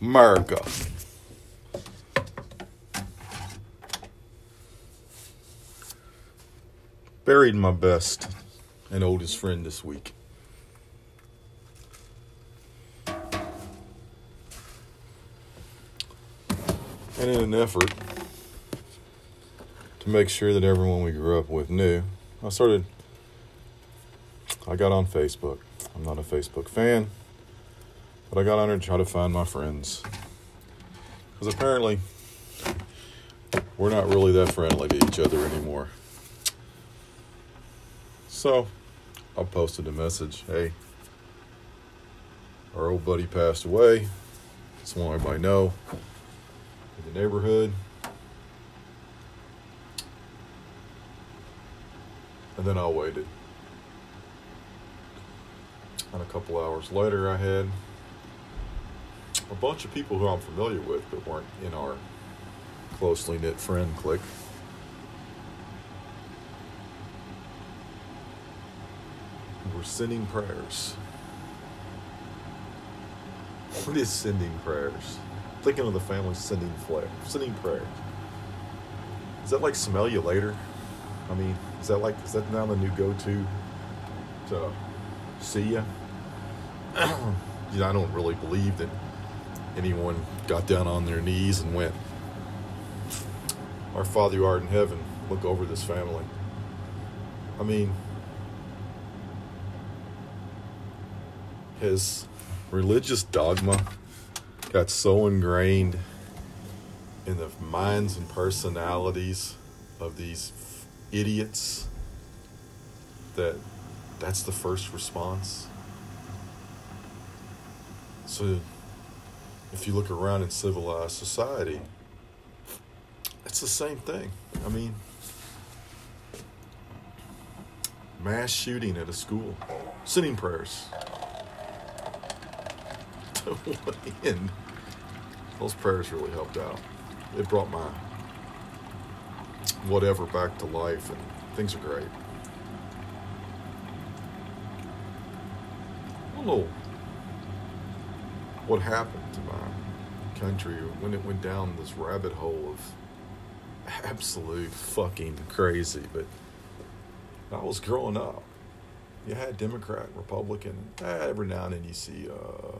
America. Buried my best and oldest friend this week. And in an effort to make sure that everyone we grew up with knew, I started, I got on Facebook. I'm not a Facebook fan, but I got on there to try to find my friends. Because apparently, we're not really that friendly to each other anymore. So, I posted a message hey, our old buddy passed away. Just want everybody know in the neighborhood. And then I waited. And a couple hours later, I had a bunch of people who I'm familiar with but weren't in our closely knit friend clique. We're sending prayers. What is sending prayers? Thinking of the family sending flare, sending prayers. Is that like smell you later? I mean, is that like is that now the new go-to to see ya? you know, I don't really believe that anyone got down on their knees and went, "Our Father who art in heaven, look over this family." I mean, his religious dogma got so ingrained in the minds and personalities of these idiots that that's the first response. So if you look around in civilized society, it's the same thing. I mean, mass shooting at a school, sitting prayers. and those prayers really helped out. It brought my whatever back to life, and things are great. Don't know what happened to my country when it went down this rabbit hole of absolute fucking crazy, but I was growing up. You had Democrat, Republican. Every now and then you see uh,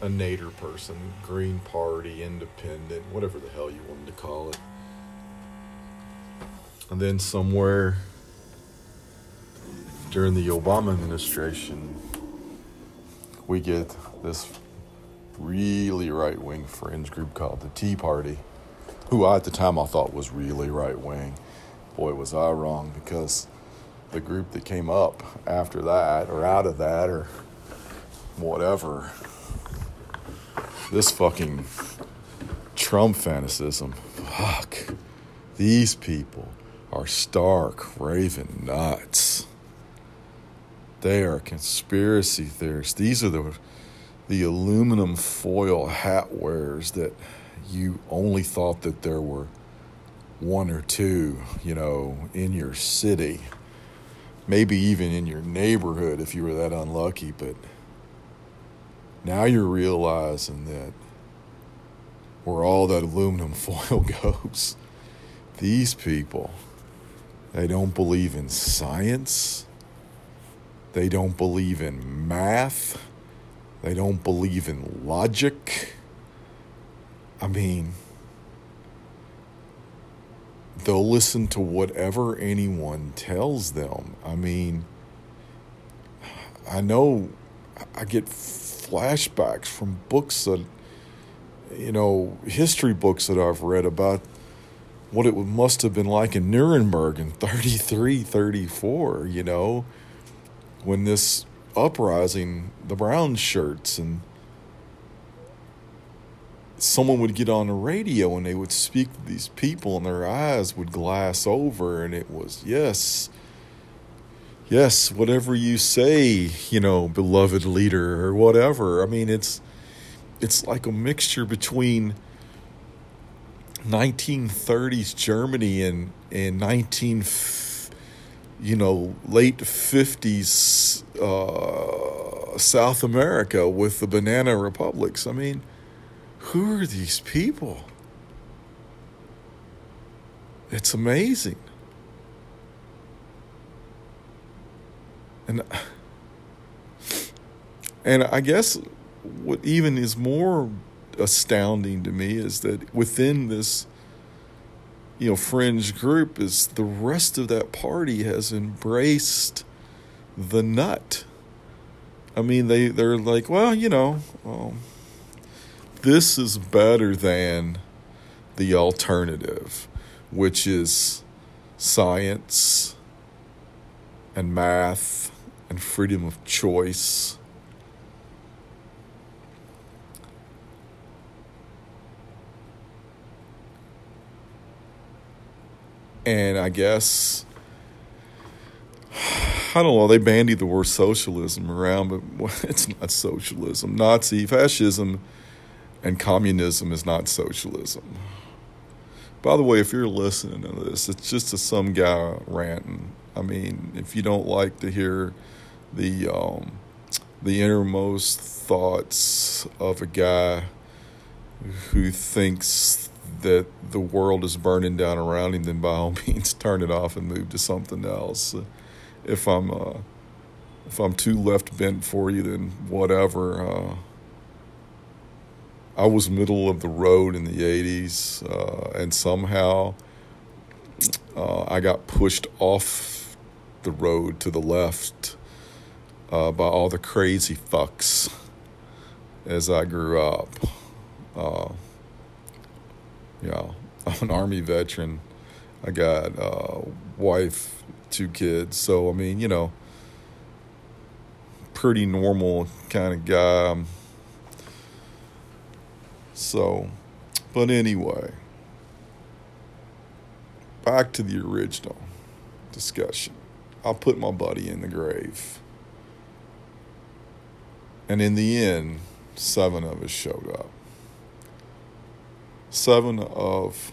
a Nader person, Green Party, Independent, whatever the hell you wanted to call it. And then somewhere during the Obama administration, we get this really right wing fringe group called the Tea Party, who I, at the time I thought was really right wing. Boy, was I wrong because the group that came up after that, or out of that, or whatever, this fucking Trump fanaticism. Fuck. These people are stark, raven nuts. They are conspiracy theorists. These are the the aluminum foil hat wearers that you only thought that there were one or two, you know, in your city. Maybe even in your neighborhood if you were that unlucky, but now you're realizing that where all that aluminum foil goes, these people, they don't believe in science. They don't believe in math. They don't believe in logic. I mean, they'll listen to whatever anyone tells them. I mean, I know I get flashbacks from books that, you know, history books that I've read about what it must have been like in Nuremberg in 33, 34, you know, when this uprising, the brown shirts, and someone would get on the radio and they would speak to these people and their eyes would glass over and it was, yes, yes, whatever you say, you know, beloved leader or whatever. I mean, it's it's like a mixture between 1930s Germany and and 19 you know late 50s uh, South America with the banana republics. I mean, who are these people? It's amazing. And and I guess what even is more astounding to me is that within this you know fringe group is the rest of that party has embraced the nut. I mean they they're like, well, you know, um, this is better than the alternative, which is science and math and freedom of choice. And I guess, I don't know, they bandy the word socialism around, but it's not socialism. Nazi, fascism, and communism is not socialism. By the way, if you're listening to this, it's just a some guy ranting. I mean, if you don't like to hear the um, the innermost thoughts of a guy who thinks that the world is burning down around him, then by all means turn it off and move to something else. If I'm uh, if I'm too left bent for you, then whatever. Uh, I was middle of the road in the 80s, uh, and somehow uh, I got pushed off the road to the left uh, by all the crazy fucks as I grew up. Yeah, I'm an Army veteran. I got a uh, wife, two kids. So, I mean, you know, pretty normal kind of guy. So, but anyway, back to the original discussion. I'll put my buddy in the grave. And in the end, seven of us showed up. Seven of,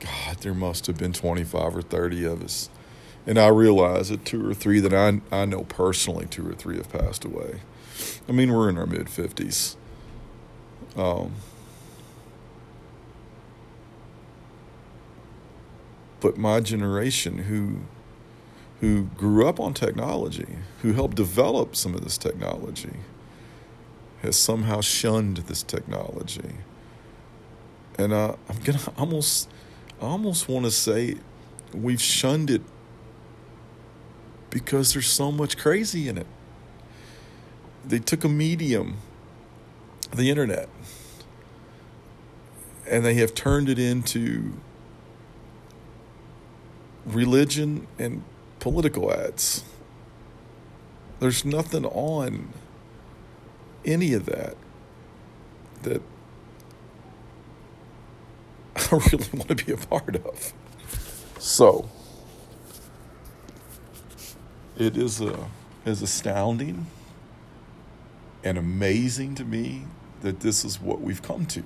God, there must have been 25 or 30 of us. And I realize that two or three that I, I know personally, two or three have passed away. I mean, we're in our mid 50s. Um, but my generation who who grew up on technology, who helped develop some of this technology, has somehow shunned this technology. And uh, I'm gonna almost, I almost want to say, we've shunned it because there's so much crazy in it. They took a medium, the internet, and they have turned it into religion and political ads. There's nothing on any of that that I really want to be a part of. So it is uh, a is astounding and amazing to me that this is what we've come to.